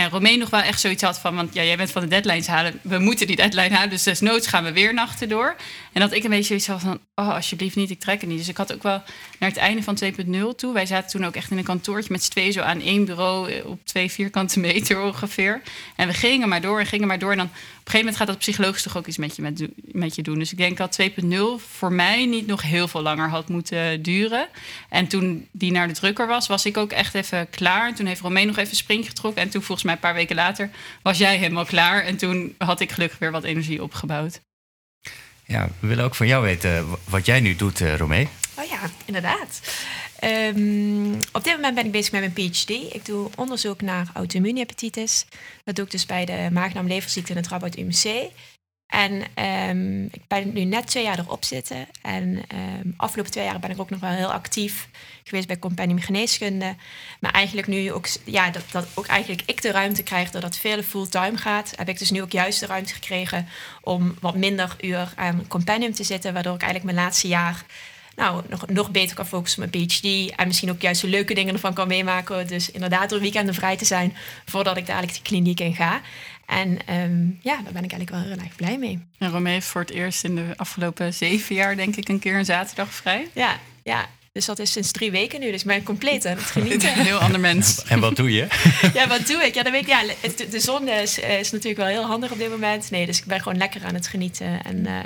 nou Romein nog wel echt zoiets had van... want ja, jij bent van de deadlines halen. We moeten die deadline halen, dus desnoods gaan we weer nachten door. En dat ik een beetje zoiets had van... oh, alsjeblieft niet, ik trek het niet. Dus ik had ook wel naar het einde van 2.0 toe... wij zaten toen ook echt in een kantoortje met z'n tweeën... zo aan één bureau eh, op twee vierkante meter ongeveer. En we gingen maar door en gingen maar door. En dan een gegeven moment gaat dat psychologisch toch ook iets met je, met, met je doen. Dus ik denk dat 2.0 voor mij niet nog heel veel langer had moeten duren. En toen die naar de drukker was, was ik ook echt even klaar. En toen heeft Romein nog even een sprintje getrokken. En toen volgens mij een paar weken later was jij helemaal klaar. En toen had ik gelukkig weer wat energie opgebouwd. Ja, we willen ook van jou weten wat jij nu doet, uh, Romee. Oh ja, inderdaad. Um, op dit moment ben ik bezig met mijn PhD. Ik doe onderzoek naar auto-immuunhepatitis. Dat doe ik dus bij de maagdarmleverziekte in het Radboud UMC. En ik ben nu net twee jaar erop zitten. En um, afgelopen twee jaar ben ik ook nog wel heel actief geweest bij Compendium Geneeskunde. Maar eigenlijk nu ook, ja, dat, dat ook eigenlijk ik de ruimte krijg doordat veel fulltime gaat, heb ik dus nu ook juist de ruimte gekregen om wat minder uur aan Compendium te zitten. Waardoor ik eigenlijk mijn laatste jaar nou, nog, nog beter kan focussen op mijn PhD. En misschien ook juist de leuke dingen ervan kan meemaken. Dus inderdaad door weekenden vrij te zijn voordat ik dadelijk de kliniek in ga. En um, ja, daar ben ik eigenlijk wel heel erg blij mee. En Romee heeft voor het eerst in de afgelopen zeven jaar, denk ik, een keer een zaterdag vrij. Ja, ja. Dus dat is sinds drie weken nu. Dus ik ben compleet aan het genieten. Een heel ander mens. En wat doe je? Ja, wat doe ik? Ja, dan weet ik, ja, de zon is, is natuurlijk wel heel handig op dit moment. Nee, dus ik ben gewoon lekker aan het genieten. En uh,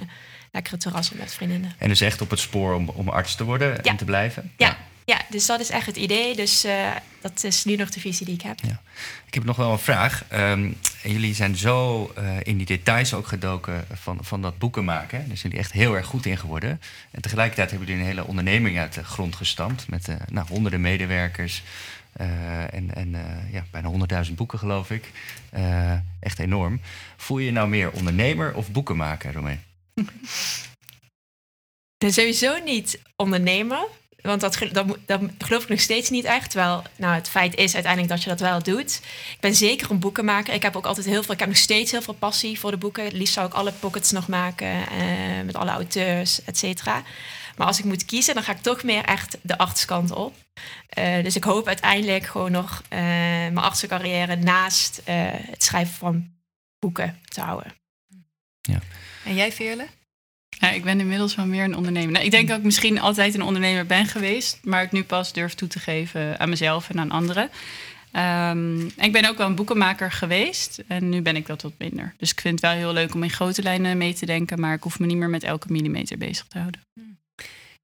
lekker het terras met vriendinnen. En dus echt op het spoor om, om arts te worden ja. en te blijven? Ja. ja. Ja, dus dat is echt het idee. Dus uh, dat is nu nog de visie die ik heb. Ja. Ik heb nog wel een vraag. Um, jullie zijn zo uh, in die details ook gedoken van, van dat boeken maken. Daar zijn jullie echt heel erg goed in geworden. En tegelijkertijd hebben jullie een hele onderneming uit de grond gestampt. Met uh, nou, honderden medewerkers. en en ja, bijna 100.000 boeken, geloof ik. echt enorm. Voel je je nou meer ondernemer of boekenmaker, Romee? sowieso niet ondernemer. Want dat, dat, dat, geloof ik nog steeds niet echt. Terwijl nou, het feit is uiteindelijk dat je dat wel doet. Ik ben zeker een boekenmaker. Ik heb ook altijd heel veel. Ik heb nog steeds heel veel passie voor de boeken. Het liefst zou ik alle pockets nog maken. Eh, met alle auteurs, et cetera. Maar als ik moet kiezen, dan ga ik toch meer echt de artskant op. Uh, dus ik hoop uiteindelijk gewoon nog uh, mijn artsencarrière naast uh, het schrijven van boeken te houden. Ja. En jij, Veerle? Ja, ik ben inmiddels wel meer een ondernemer. Nou, ik denk dat ik misschien altijd een ondernemer ben geweest, maar ik nu pas durf toe te geven aan mezelf en aan anderen. Um, ik ben ook wel een boekenmaker geweest en nu ben ik dat wat minder. Dus ik vind het wel heel leuk om in grote lijnen mee te denken, maar ik hoef me niet meer met elke millimeter bezig te houden.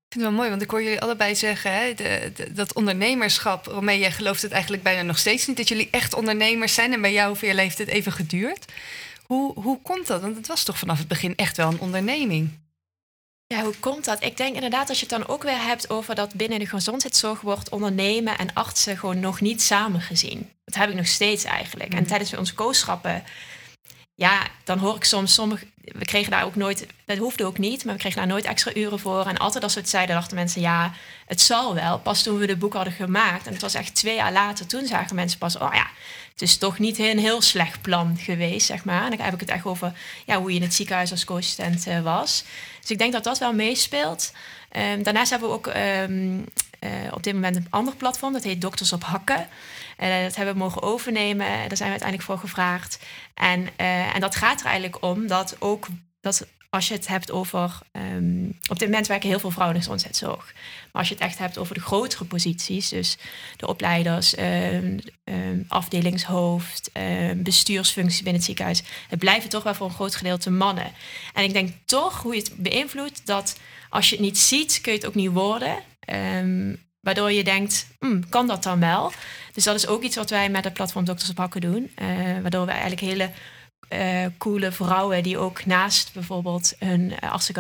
Ik vind het wel mooi, want ik hoor jullie allebei zeggen, hè, de, dat ondernemerschap, waarmee jij gelooft het eigenlijk bijna nog steeds niet, dat jullie echt ondernemers zijn en bij jou je heeft het even geduurd. Hoe, hoe komt dat? Want het was toch vanaf het begin echt wel een onderneming. Ja, hoe komt dat? Ik denk inderdaad als je het dan ook weer hebt over dat binnen de gezondheidszorg wordt ondernemen en artsen gewoon nog niet samen gezien. Dat heb ik nog steeds eigenlijk. En mhm. tijdens onze kooschappen, ja, dan hoor ik soms sommige. We kregen daar ook nooit, dat hoefde ook niet, maar we kregen daar nooit extra uren voor. En altijd als we het zeiden, dachten mensen, ja, het zal wel. Pas toen we de boek hadden gemaakt, en het was echt twee jaar later, toen zagen mensen pas, oh ja, het is toch niet een heel slecht plan geweest, zeg maar. En dan heb ik het echt over ja, hoe je in het ziekenhuis als co-assistent uh, was. Dus ik denk dat dat wel meespeelt. Um, daarnaast hebben we ook um, uh, op dit moment een ander platform, dat heet Dokters op Hakken. Uh, dat hebben we mogen overnemen, daar zijn we uiteindelijk voor gevraagd. En, en dat gaat er eigenlijk om dat ook dat als je het hebt over. Um, op dit moment werken heel veel vrouwen in de gezondheidszorg. Maar als je het echt hebt over de grotere posities, dus de opleiders, um, um, afdelingshoofd, bestuursfuncties binnen het ziekenhuis, het blijven toch wel voor een groot gedeelte mannen. En ik denk toch hoe je het beïnvloedt dat als je het niet ziet, kun je het ook niet worden. waardoor je denkt, hm, kan dat dan wel? Dus dat is ook iets wat wij met het platform Dokters op Hakken doen. Uh, waardoor we eigenlijk hele uh, coole vrouwen die ook naast bijvoorbeeld hun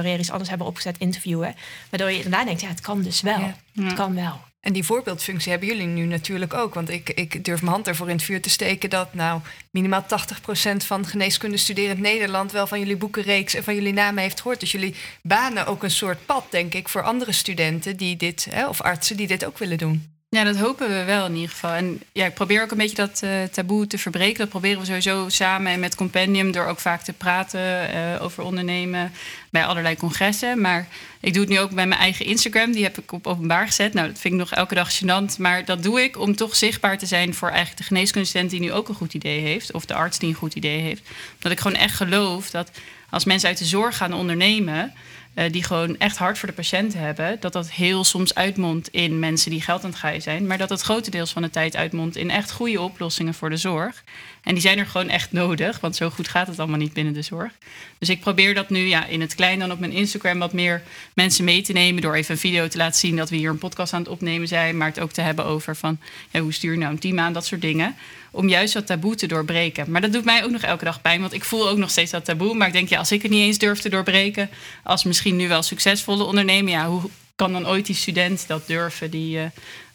uh, iets anders hebben opgezet interviewen. Waardoor je daarna denkt, ja, het kan dus wel. Het kan wel. En die voorbeeldfunctie hebben jullie nu natuurlijk ook. Want ik, ik durf mijn hand ervoor in het vuur te steken dat nou minimaal 80% van geneeskunde studerend Nederland wel van jullie boekenreeks en van jullie namen heeft gehoord. Dus jullie banen ook een soort pad, denk ik, voor andere studenten die dit, hè, of artsen die dit ook willen doen. Ja, dat hopen we wel in ieder geval. En ja, ik probeer ook een beetje dat uh, taboe te verbreken. Dat proberen we sowieso samen en met Compendium door ook vaak te praten uh, over ondernemen bij allerlei congressen. Maar ik doe het nu ook bij mijn eigen Instagram. Die heb ik op openbaar gezet. Nou, dat vind ik nog elke dag gênant. Maar dat doe ik om toch zichtbaar te zijn voor eigenlijk de geneeskundestudent die nu ook een goed idee heeft. Of de arts die een goed idee heeft. Dat ik gewoon echt geloof dat als mensen uit de zorg gaan ondernemen uh, die gewoon echt hard voor de patiënt hebben, dat dat heel soms uitmondt in mensen die geld aan het gaaien zijn, maar dat het grotendeels van de tijd uitmondt in echt goede oplossingen voor de zorg. En die zijn er gewoon echt nodig, want zo goed gaat het allemaal niet binnen de zorg. Dus ik probeer dat nu ja, in het klein dan op mijn Instagram wat meer mensen mee te nemen. Door even een video te laten zien dat we hier een podcast aan het opnemen zijn. Maar het ook te hebben over van ja, hoe stuur je nou een team aan, dat soort dingen. Om juist dat taboe te doorbreken. Maar dat doet mij ook nog elke dag pijn, want ik voel ook nog steeds dat taboe. Maar ik denk, ja, als ik het niet eens durf te doorbreken, als misschien nu wel succesvolle ondernemer, ja, hoe kan dan ooit die student dat durven die uh,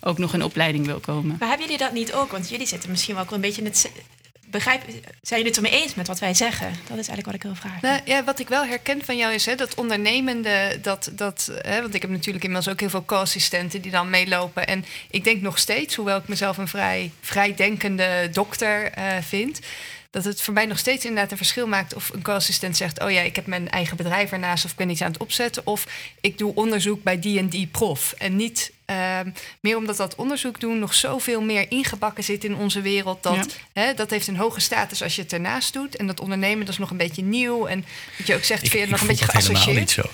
ook nog in opleiding wil komen? Maar hebben jullie dat niet ook? Want jullie zitten misschien wel een beetje in het begrijp, zijn jullie het ermee eens met wat wij zeggen? Dat is eigenlijk wat ik wil vragen. Nou, ja, wat ik wel herken van jou is hè, dat ondernemende, dat, dat, hè, want ik heb natuurlijk inmiddels ook heel veel co-assistenten die dan meelopen. En ik denk nog steeds, hoewel ik mezelf een vrij, vrij denkende dokter uh, vind, dat het voor mij nog steeds inderdaad een verschil maakt of een co-assistent zegt: Oh ja, ik heb mijn eigen bedrijf ernaast of ik ben iets aan het opzetten. Of ik doe onderzoek bij die en die prof. En niet uh, meer omdat dat onderzoek doen nog zoveel meer ingebakken zit in onze wereld. Dat, hè, dat heeft een hoge status als je het ernaast doet. En dat ondernemen dat is nog een beetje nieuw. En wat je ook zegt, vind je het nog een beetje geassocieerd. niet zo.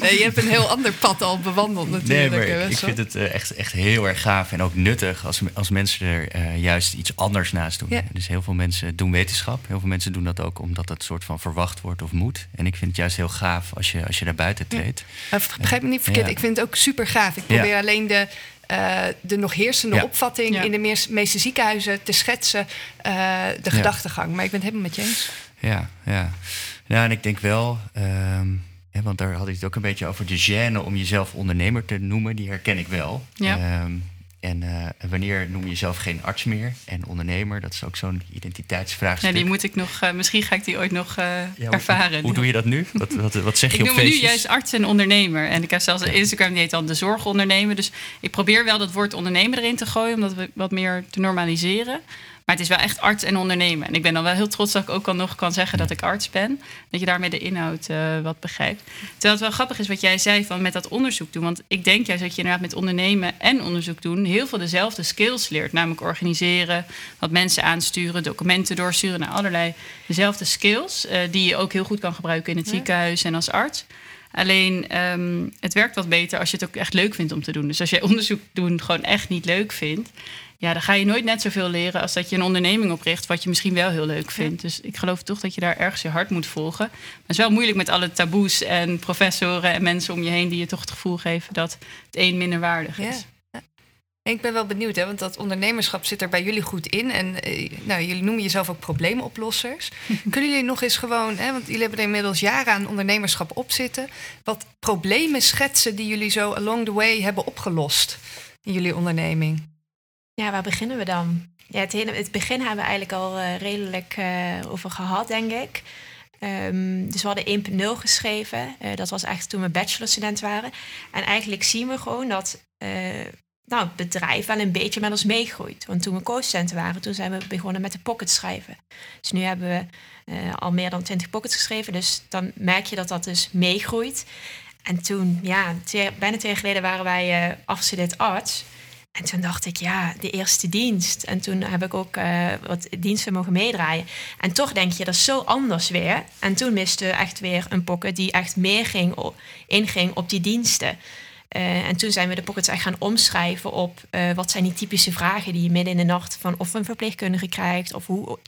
nee, je hebt een heel ander pad al bewandeld natuurlijk. Nee, maar ik vind het uh, echt, echt heel erg gaaf en ook nuttig als, als mensen er uh, juist iets anders naast doen. Ja. Dus heel veel mensen doen wetenschap. Heel veel mensen doen dat ook omdat het soort van verwacht wordt of moet. En ik vind het juist heel gaaf als je, als je daar buiten treedt. Ja. Begrijp me niet verkeerd. Ik vind het ook super gaaf. Ik probeer alleen de, uh, de nog heersende opvatting in de meeste ziekenhuizen te schetsen, uh, de gedachtegang. Maar ik ben het helemaal met je eens. Ja, ja. Ja, en ik denk wel, um, hè, want daar had ik het ook een beetje over, de gêne om jezelf ondernemer te noemen, die herken ik wel. Ja. Um, en uh, wanneer noem je jezelf geen arts meer en ondernemer? Dat is ook zo'n identiteitsvraagstuk. Die moet ik nog, uh, misschien ga ik die ooit nog uh, ja, ervaren. Hoe, hoe, doe je dat nu? Wat, wat, wat zeg je ik op feestjes? Ik noem nu juist arts en ondernemer. En ik heb zelfs een Instagram die heet dan de zorgondernemer. Dus ik probeer wel dat woord ondernemer erin te gooien... om dat wat meer te normaliseren. Maar het is wel echt arts en ondernemen. En ik ben dan wel heel trots dat ik ook al nog kan zeggen dat ik arts ben. Dat je daarmee de inhoud uh, wat begrijpt. Terwijl het wel grappig is wat jij zei van met dat onderzoek doen. Want ik denk juist dat je inderdaad met ondernemen en onderzoek doen heel veel dezelfde skills leert. Namelijk organiseren, wat mensen aansturen, documenten doorsturen. naar allerlei dezelfde skills uh, die je ook heel goed kan gebruiken in het ja. ziekenhuis en als arts. Alleen um, het werkt wat beter als je het ook echt leuk vindt om te doen. Dus als jij onderzoek doen gewoon echt niet leuk vindt, ja, dan ga je nooit net zoveel leren als dat je een onderneming opricht, wat je misschien wel heel leuk vindt. Dus ik geloof toch dat je daar ergens je hart moet volgen. Maar het is wel moeilijk met alle taboes en professoren en mensen om je heen die je toch het gevoel geven dat het een minder waardig is. Ja. Ik ben wel benieuwd, hè, want dat ondernemerschap zit er bij jullie goed in. En eh, nou, jullie noemen jezelf ook probleemoplossers. Kunnen jullie nog eens gewoon, hè, want jullie hebben er inmiddels jaren aan ondernemerschap op zitten, wat problemen schetsen die jullie zo along the way hebben opgelost in jullie onderneming? Ja, waar beginnen we dan? Ja, het, hele, het begin hebben we eigenlijk al uh, redelijk uh, over gehad, denk ik. Um, dus we hadden 1.0 geschreven. Uh, dat was echt toen we bachelorstudent waren. En eigenlijk zien we gewoon dat nou, het bedrijf wel een beetje met ons meegroeit. Want toen we co-studenten waren, toen zijn we begonnen met de pocket schrijven. Dus nu hebben we al meer dan 20 pockets geschreven. Dus dan merk je dat dat dus meegroeit. En toen, ja, bijna twee jaar geleden waren wij afgestudeerd arts. En toen dacht ik, ja, de eerste dienst. En toen heb ik ook uh, wat diensten mogen meedraaien. En toch denk je, dat is zo anders weer. En toen miste echt weer een pocket die echt meer ging, inging op die diensten. Uh, en toen zijn we de pockets echt gaan omschrijven op uh, wat zijn die typische vragen die je midden in de nacht van of een verpleegkundige krijgt of hoe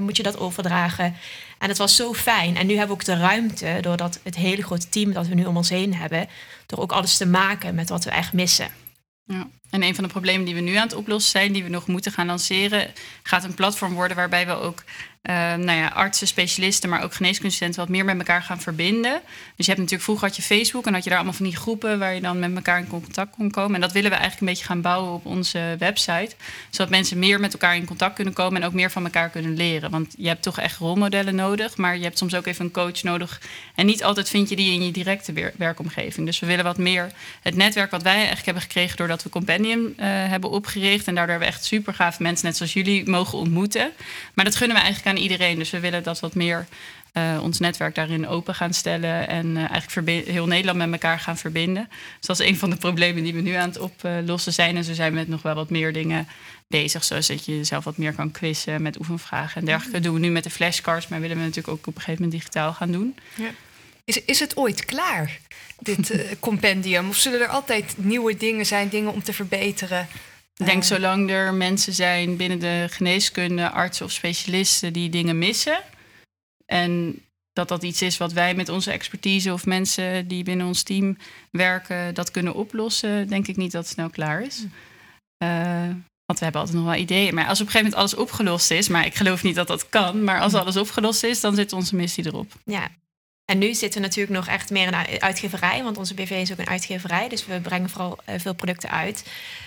moet je dat overdragen. En het was zo fijn. En nu hebben we ook de ruimte, doordat het hele grote team dat we nu om ons heen hebben, door ook alles te maken met wat we echt missen. Ja. En een van de problemen die we nu aan het oplossen zijn, die we nog moeten gaan lanceren, gaat een platform worden waarbij we ook uh, nou ja, artsen, specialisten, maar ook geneeskundestudenten wat meer met elkaar gaan verbinden. Dus je hebt natuurlijk vroeger had je Facebook en had je daar allemaal van die groepen waar je dan met elkaar in contact kon komen. En dat willen we eigenlijk een beetje gaan bouwen op onze website. Zodat mensen meer met elkaar in contact kunnen komen en ook meer van elkaar kunnen leren. Want je hebt toch echt rolmodellen nodig, maar je hebt soms ook even een coach nodig. En niet altijd vind je die in je directe werkomgeving. Dus we willen wat meer het netwerk wat wij eigenlijk hebben gekregen doordat we Compendium uh, hebben opgericht. En daardoor hebben we echt super gaaf mensen, net zoals jullie, mogen ontmoeten. Maar dat gunnen we eigenlijk aan iedereen. Dus we willen dat wat meer uh, ons netwerk daarin open gaan stellen en uh, eigenlijk heel Nederland met elkaar gaan verbinden. Dus dat is een van de problemen die we nu aan het oplossen zijn. En zo zijn we met nog wel wat meer dingen bezig, zoals dat je zelf wat meer kan quizzen met oefenvragen en dergelijke. Dat doen we nu met de flashcards, maar willen we natuurlijk ook op een gegeven moment digitaal gaan doen. Ja. Is, is het ooit klaar, dit uh, compendium? Of zullen er altijd nieuwe dingen zijn, dingen om te verbeteren? Ik denk zolang er mensen zijn binnen de geneeskunde, artsen of specialisten die dingen missen. En dat dat iets is wat wij met onze expertise of mensen die binnen ons team werken, dat kunnen oplossen, denk ik niet dat het snel klaar is. Uh, want we hebben altijd nog wel ideeën. Maar als op een gegeven moment alles opgelost is, maar ik geloof niet dat dat kan, maar als alles opgelost is, dan zit onze missie erop. Ja, en nu zitten we natuurlijk nog echt meer in een uitgeverij, want onze BV is ook een uitgeverij, dus we brengen vooral uh, veel producten uit.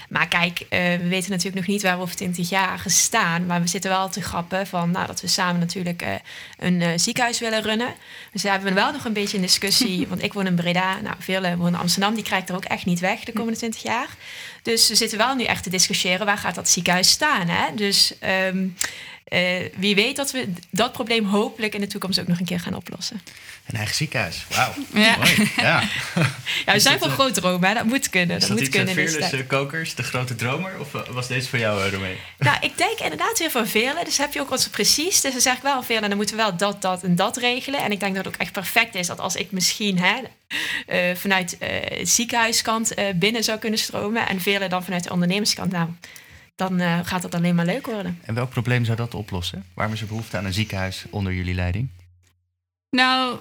Maar kijk, uh, we weten natuurlijk nog niet waar we over 20 jaar staan, maar we zitten wel te grappen van nou, dat we samen natuurlijk uh, een ziekenhuis willen runnen. Dus daar hebben we wel nog een beetje een discussie, want ik woon in Breda, nou, velen wonen in Amsterdam, die krijgt er ook echt niet weg de komende 20 jaar. Dus we zitten wel nu echt te discussiëren, waar gaat dat ziekenhuis staan? Hè? Dus um, wie weet dat we dat probleem hopelijk in de toekomst ook nog een keer gaan oplossen. Een eigen ziekenhuis. Wauw. Ja. Mooi. Ja. ja, we zijn van groot dromen. Dat moet kunnen. Dat, dat moet kunnen. Fearless uh, Kokers, de grote dromer? Of eh, was deze voor jou, Romee? Nou, ik denk inderdaad weer van velen. Dus heb je ook wat precies. Dus dan zeg ik wel veel. En dan moeten we wel dat, dat en dat regelen. En ik denk dat het ook echt perfect is dat als ik misschien hè, uh, vanuit uh, ziekenhuiskant binnen zou kunnen stromen. En velen dan vanuit de ondernemerskant. Nou, dan gaat het alleen maar leuk worden. En welk probleem zou dat oplossen? Waarom is er behoefte aan een ziekenhuis onder jullie leiding? Nou,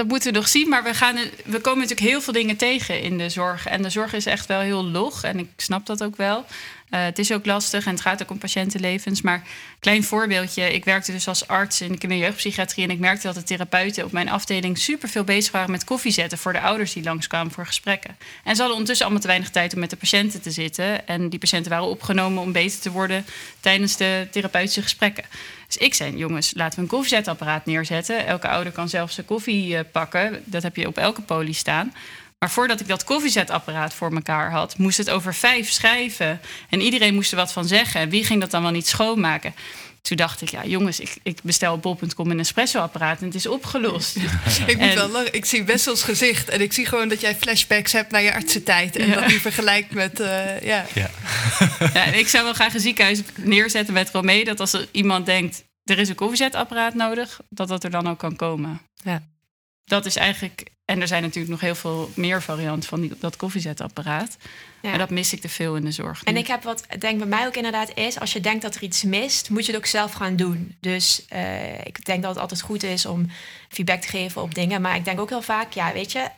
dat moeten we nog zien. Maar we, gaan, we komen natuurlijk heel veel dingen tegen in de zorg. En de zorg is echt wel heel log. En ik snap dat ook wel. Uh, het is ook lastig en het gaat ook om patiëntenlevens. Maar klein voorbeeldje. Ik werkte dus als arts in de kinder- jeugdpsychiatrie. En ik merkte dat de therapeuten op mijn afdeling super veel bezig waren met koffie zetten voor de ouders die langskwamen voor gesprekken. En ze hadden ondertussen allemaal te weinig tijd om met de patiënten te zitten. En die patiënten waren opgenomen om beter te worden tijdens de therapeutische gesprekken. Dus ik zei, jongens, laten we een koffiezetapparaat neerzetten. Elke ouder kan zelf zijn koffie uh, pakken. Dat heb je op elke poli staan. Maar voordat ik dat koffiezetapparaat voor elkaar had, moest het over vijf schrijven. En iedereen moest er wat van zeggen. Wie ging dat dan wel niet schoonmaken? Toen dacht ik, ja jongens, ik, ik bestel op bol.com een espresso-apparaat en het is opgelost. ik moet wel lachen. Ik zie Wessels gezicht en ik zie gewoon dat jij flashbacks hebt naar je artsentijd. En dat die vergelijkt met, uh, ja. Ja. ja. en ik zou wel graag een ziekenhuis neerzetten met Romee. Dat als er iemand denkt, er is een koffiezetapparaat nodig, dat dat er dan ook kan komen. Ja. Dat is eigenlijk en er zijn natuurlijk nog heel veel meer varianten van die, dat koffiezetapparaat. Ja. En dat mis ik te veel in de zorg. En ik heb wat, denk bij mij ook inderdaad is, als je denkt dat er iets mist, moet je het ook zelf gaan doen. Dus uh, ik denk dat het altijd goed is om feedback te geven op dingen. Maar ik denk ook heel vaak, ja, weet je,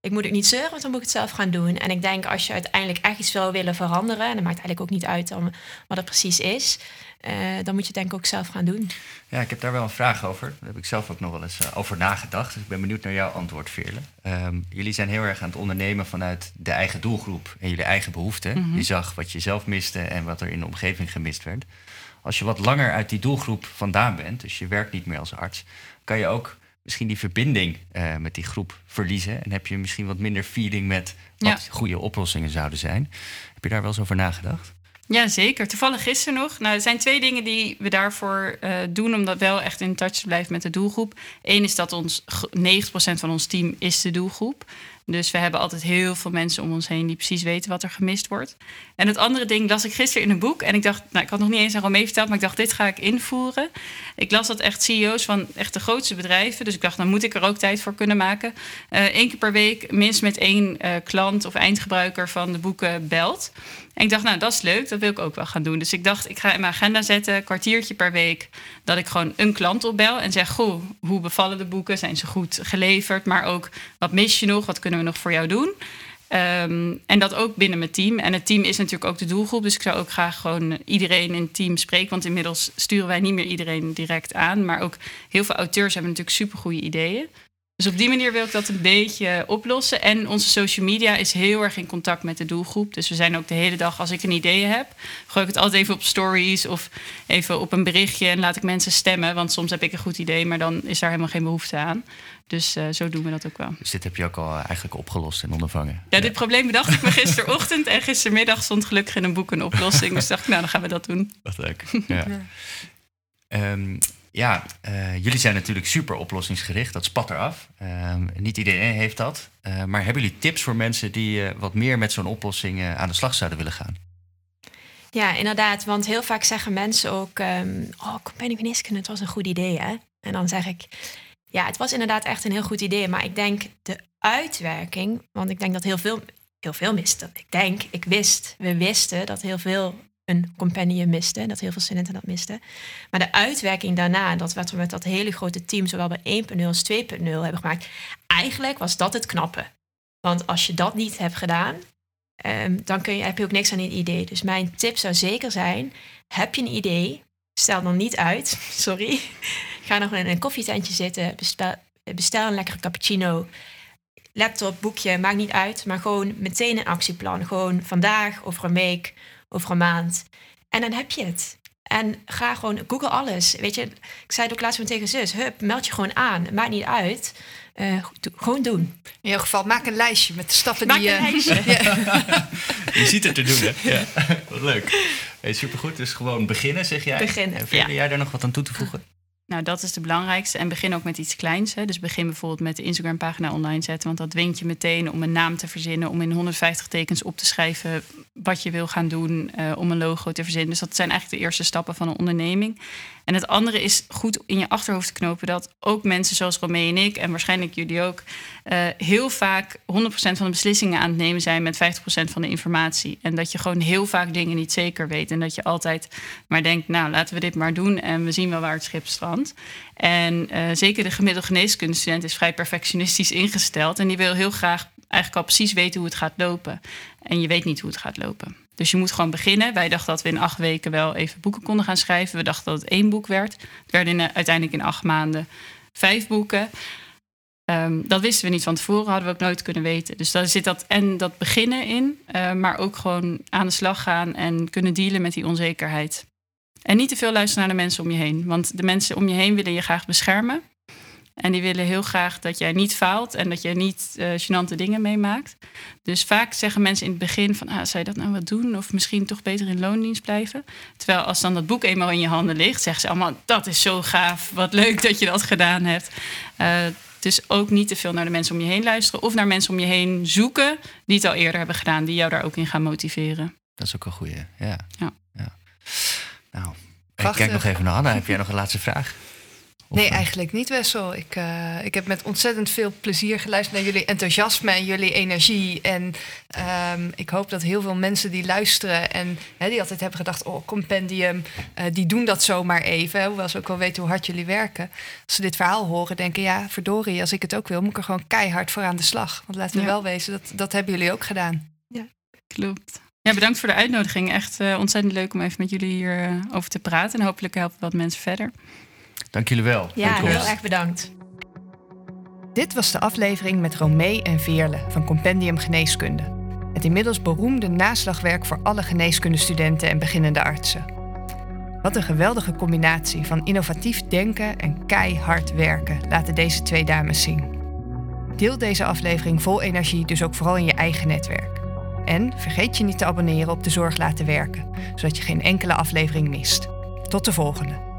ik moet het niet zeuren, want dan moet ik het zelf gaan doen. En ik denk als je uiteindelijk echt iets wil willen veranderen, en dat maakt eigenlijk ook niet uit dan wat het precies is, uh, dan moet je het denk ik ook zelf gaan doen. Ja, ik heb daar wel een vraag over. Daar heb ik zelf ook nog wel eens uh, over nagedacht. Dus ik ben benieuwd naar jouw antwoord, Veerle. Um, jullie zijn heel erg aan het ondernemen vanuit de eigen doelgroep en jullie eigen behoeften. Mm -hmm. Je zag wat je zelf miste en wat er in de omgeving gemist werd. Als je wat langer uit die doelgroep vandaan bent, dus je werkt niet meer als arts, kan je ook misschien die verbinding uh, met die groep verliezen. En heb je misschien wat minder feeling met wat ja. goede oplossingen zouden zijn. Heb je daar wel eens over nagedacht? Ja, zeker. Toevallig gisteren nog. Nou, er zijn twee dingen die we daarvoor uh, doen om dat wel echt in touch te blijven met de doelgroep. Eén is dat ons 90% van ons team is de doelgroep. Dus we hebben altijd heel veel mensen om ons heen die precies weten wat er gemist wordt. En het andere ding las ik gisteren in een boek. En ik dacht, nou, ik had nog niet eens aan Romee verteld, maar ik dacht, dit ga ik invoeren. Ik las dat echt CEO's van echt de grootste bedrijven. Dus ik dacht, dan moet ik er ook tijd voor kunnen maken. Eén uh, keer per week minstens met één uh, klant of eindgebruiker van de boeken belt. En ik dacht, nou, dat is leuk, dat wil ik ook wel gaan doen. Dus ik dacht, ik ga in mijn agenda zetten, een kwartiertje per week, dat ik gewoon een klant opbel en zeg, goh, hoe bevallen de boeken? Zijn ze goed geleverd? Maar ook, wat mis je nog? Wat kunnen we nog voor jou doen? Ehm, en dat ook binnen mijn team. En het team is natuurlijk ook de doelgroep. Dus ik zou ook graag gewoon iedereen in het team spreken. Want inmiddels sturen wij niet meer iedereen direct aan. Maar ook heel veel auteurs hebben natuurlijk supergoeie ideeën. Dus op die manier wil ik dat een beetje oplossen. En onze social media is heel erg in contact met de doelgroep. Dus we zijn ook de hele dag, als ik een idee heb, gooi ik het altijd even op stories of even op een berichtje en laat ik mensen stemmen. Want soms heb ik een goed idee, maar dan is daar helemaal geen behoefte aan. Dus uh, zo doen we dat ook wel. Dus dit heb je ook al eigenlijk opgelost en ondervangen? Ja, dit probleem bedacht ik me gisterochtend. En gistermiddag stond gelukkig in een boek een oplossing. Dus dacht ik, nou, dan gaan we dat doen. Wat leuk. Ja. ja. Um, ja, uh, jullie zijn natuurlijk super oplossingsgericht. Dat spat eraf. Uh, niet iedereen heeft dat. Uh, maar hebben jullie tips voor mensen die uh, wat meer met zo'n oplossing aan de slag zouden willen gaan? Ja, inderdaad. Want heel vaak zeggen mensen ook... Um, oh, geneeskunde, het was een goed idee, hè? En dan zeg ik... Ja, het was inderdaad echt een heel goed idee. Maar ik denk de uitwerking... Want ik denk dat heel veel, heel veel mist. Ik denk, ik wist, we wisten dat heel veel een compendium miste. Dat heel veel studenten dat misten. Maar de uitwerking daarna, dat wat we met dat hele grote team, zowel bij 1.0 als 2.0 hebben gemaakt, eigenlijk was dat het knappe. Want als je dat niet hebt gedaan, um, dan kun je, heb je ook niks aan een idee. Dus mijn tip zou zeker zijn: heb je een idee, stel dan niet uit, sorry. Ga nog in een koffietentje zitten, bestel, bestel een lekkere cappuccino laptop, boekje, maakt niet uit. Maar gewoon meteen een actieplan. Gewoon vandaag, over een week, over een maand. En dan heb je het. En ga gewoon, google alles. Weet je, ik zei het ook laatst met tegen zus. Hup, meld je gewoon aan. Maakt niet uit. Uh, gewoon doen. In ieder geval, maak een lijstje met de stappen maak die je... Een lijstje. je ziet het te doen, hè? Ja. Wat leuk. Hey, supergoed. Dus gewoon beginnen, zeg jij. Beginnen, Vind ja. jij daar nog wat aan toe te voegen? Nou, dat is de belangrijkste. En begin ook met iets kleins. Hè. Dus begin bijvoorbeeld met de Instagram-pagina online zetten. Want dat dwingt je meteen om een naam te verzinnen. Om in 150 tekens op te schrijven wat je wil gaan doen. Uh, om een logo te verzinnen. Dus dat zijn eigenlijk de eerste stappen van een onderneming. En het andere is goed in je achterhoofd te knopen dat ook mensen zoals Romee en ik, en waarschijnlijk jullie ook, uh, heel vaak 100% van de beslissingen aan het nemen zijn met 50% van de informatie. En dat je gewoon heel vaak dingen niet zeker weet. En dat je altijd maar denkt, nou laten we dit maar doen en we zien wel waar het schip strandt. En uh, zeker de gemiddelde geneeskundestudent is vrij perfectionistisch ingesteld. En die wil heel graag eigenlijk al precies weten hoe het gaat lopen. En je weet niet hoe het gaat lopen. Dus je moet gewoon beginnen. Wij dachten dat we in acht weken wel even boeken konden gaan schrijven. We dachten dat het één boek werd. Het werden in, uiteindelijk in acht maanden vijf boeken. Um, dat wisten we niet van tevoren, hadden we ook nooit kunnen weten. Dus daar zit dat en dat beginnen in, uh, maar ook gewoon aan de slag gaan en kunnen dealen met die onzekerheid. En niet te veel luisteren naar de mensen om je heen. Want de mensen om je heen willen je graag beschermen. En die willen heel graag dat jij niet faalt en dat je niet uh, gênante dingen meemaakt. Dus vaak zeggen mensen in het begin van, ah, zou je dat nou wat doen? Of misschien toch beter in loondienst blijven? Terwijl als dan dat boek eenmaal in je handen ligt, zeggen ze allemaal, dat is zo gaaf, wat leuk dat je dat gedaan hebt. Uh, dus ook niet te veel naar de mensen om je heen luisteren of naar mensen om je heen zoeken die het al eerder hebben gedaan, die jou daar ook in gaan motiveren. Dat is ook een goede, ja. ja. ja. Nou, ik kijk nog even naar Anna. Heb jij nog een laatste vraag? Nee, eigenlijk niet, Wessel. Ik, uh, ik heb met ontzettend veel plezier geluisterd naar jullie enthousiasme en jullie energie. En um, ik hoop dat heel veel mensen die luisteren en hè, die altijd hebben gedacht: oh, compendium, uh, die doen dat zomaar even. Hoewel ze ook wel weten hoe hard jullie werken. Als ze dit verhaal horen, denken: ja, verdorie, als ik het ook wil, moet ik er gewoon keihard voor aan de slag. Want laten we ja. wel wezen, dat, dat hebben jullie ook gedaan. Ja, klopt. Ja, bedankt voor de uitnodiging. Echt uh, ontzettend leuk om even met jullie hierover over te praten. En hopelijk helpen wat mensen verder. Dank jullie wel. Ja, heel erg bedankt. Dit was de aflevering met Romee en Veerle van Compendium Geneeskunde. Het inmiddels beroemde naslagwerk voor alle geneeskundestudenten en beginnende artsen. Wat een geweldige combinatie van innovatief denken en keihard werken laten deze twee dames zien. Deel deze aflevering vol energie dus ook vooral in je eigen netwerk. En vergeet je niet te abonneren op de Zorg Laten Werken, zodat je geen enkele aflevering mist. Tot de volgende.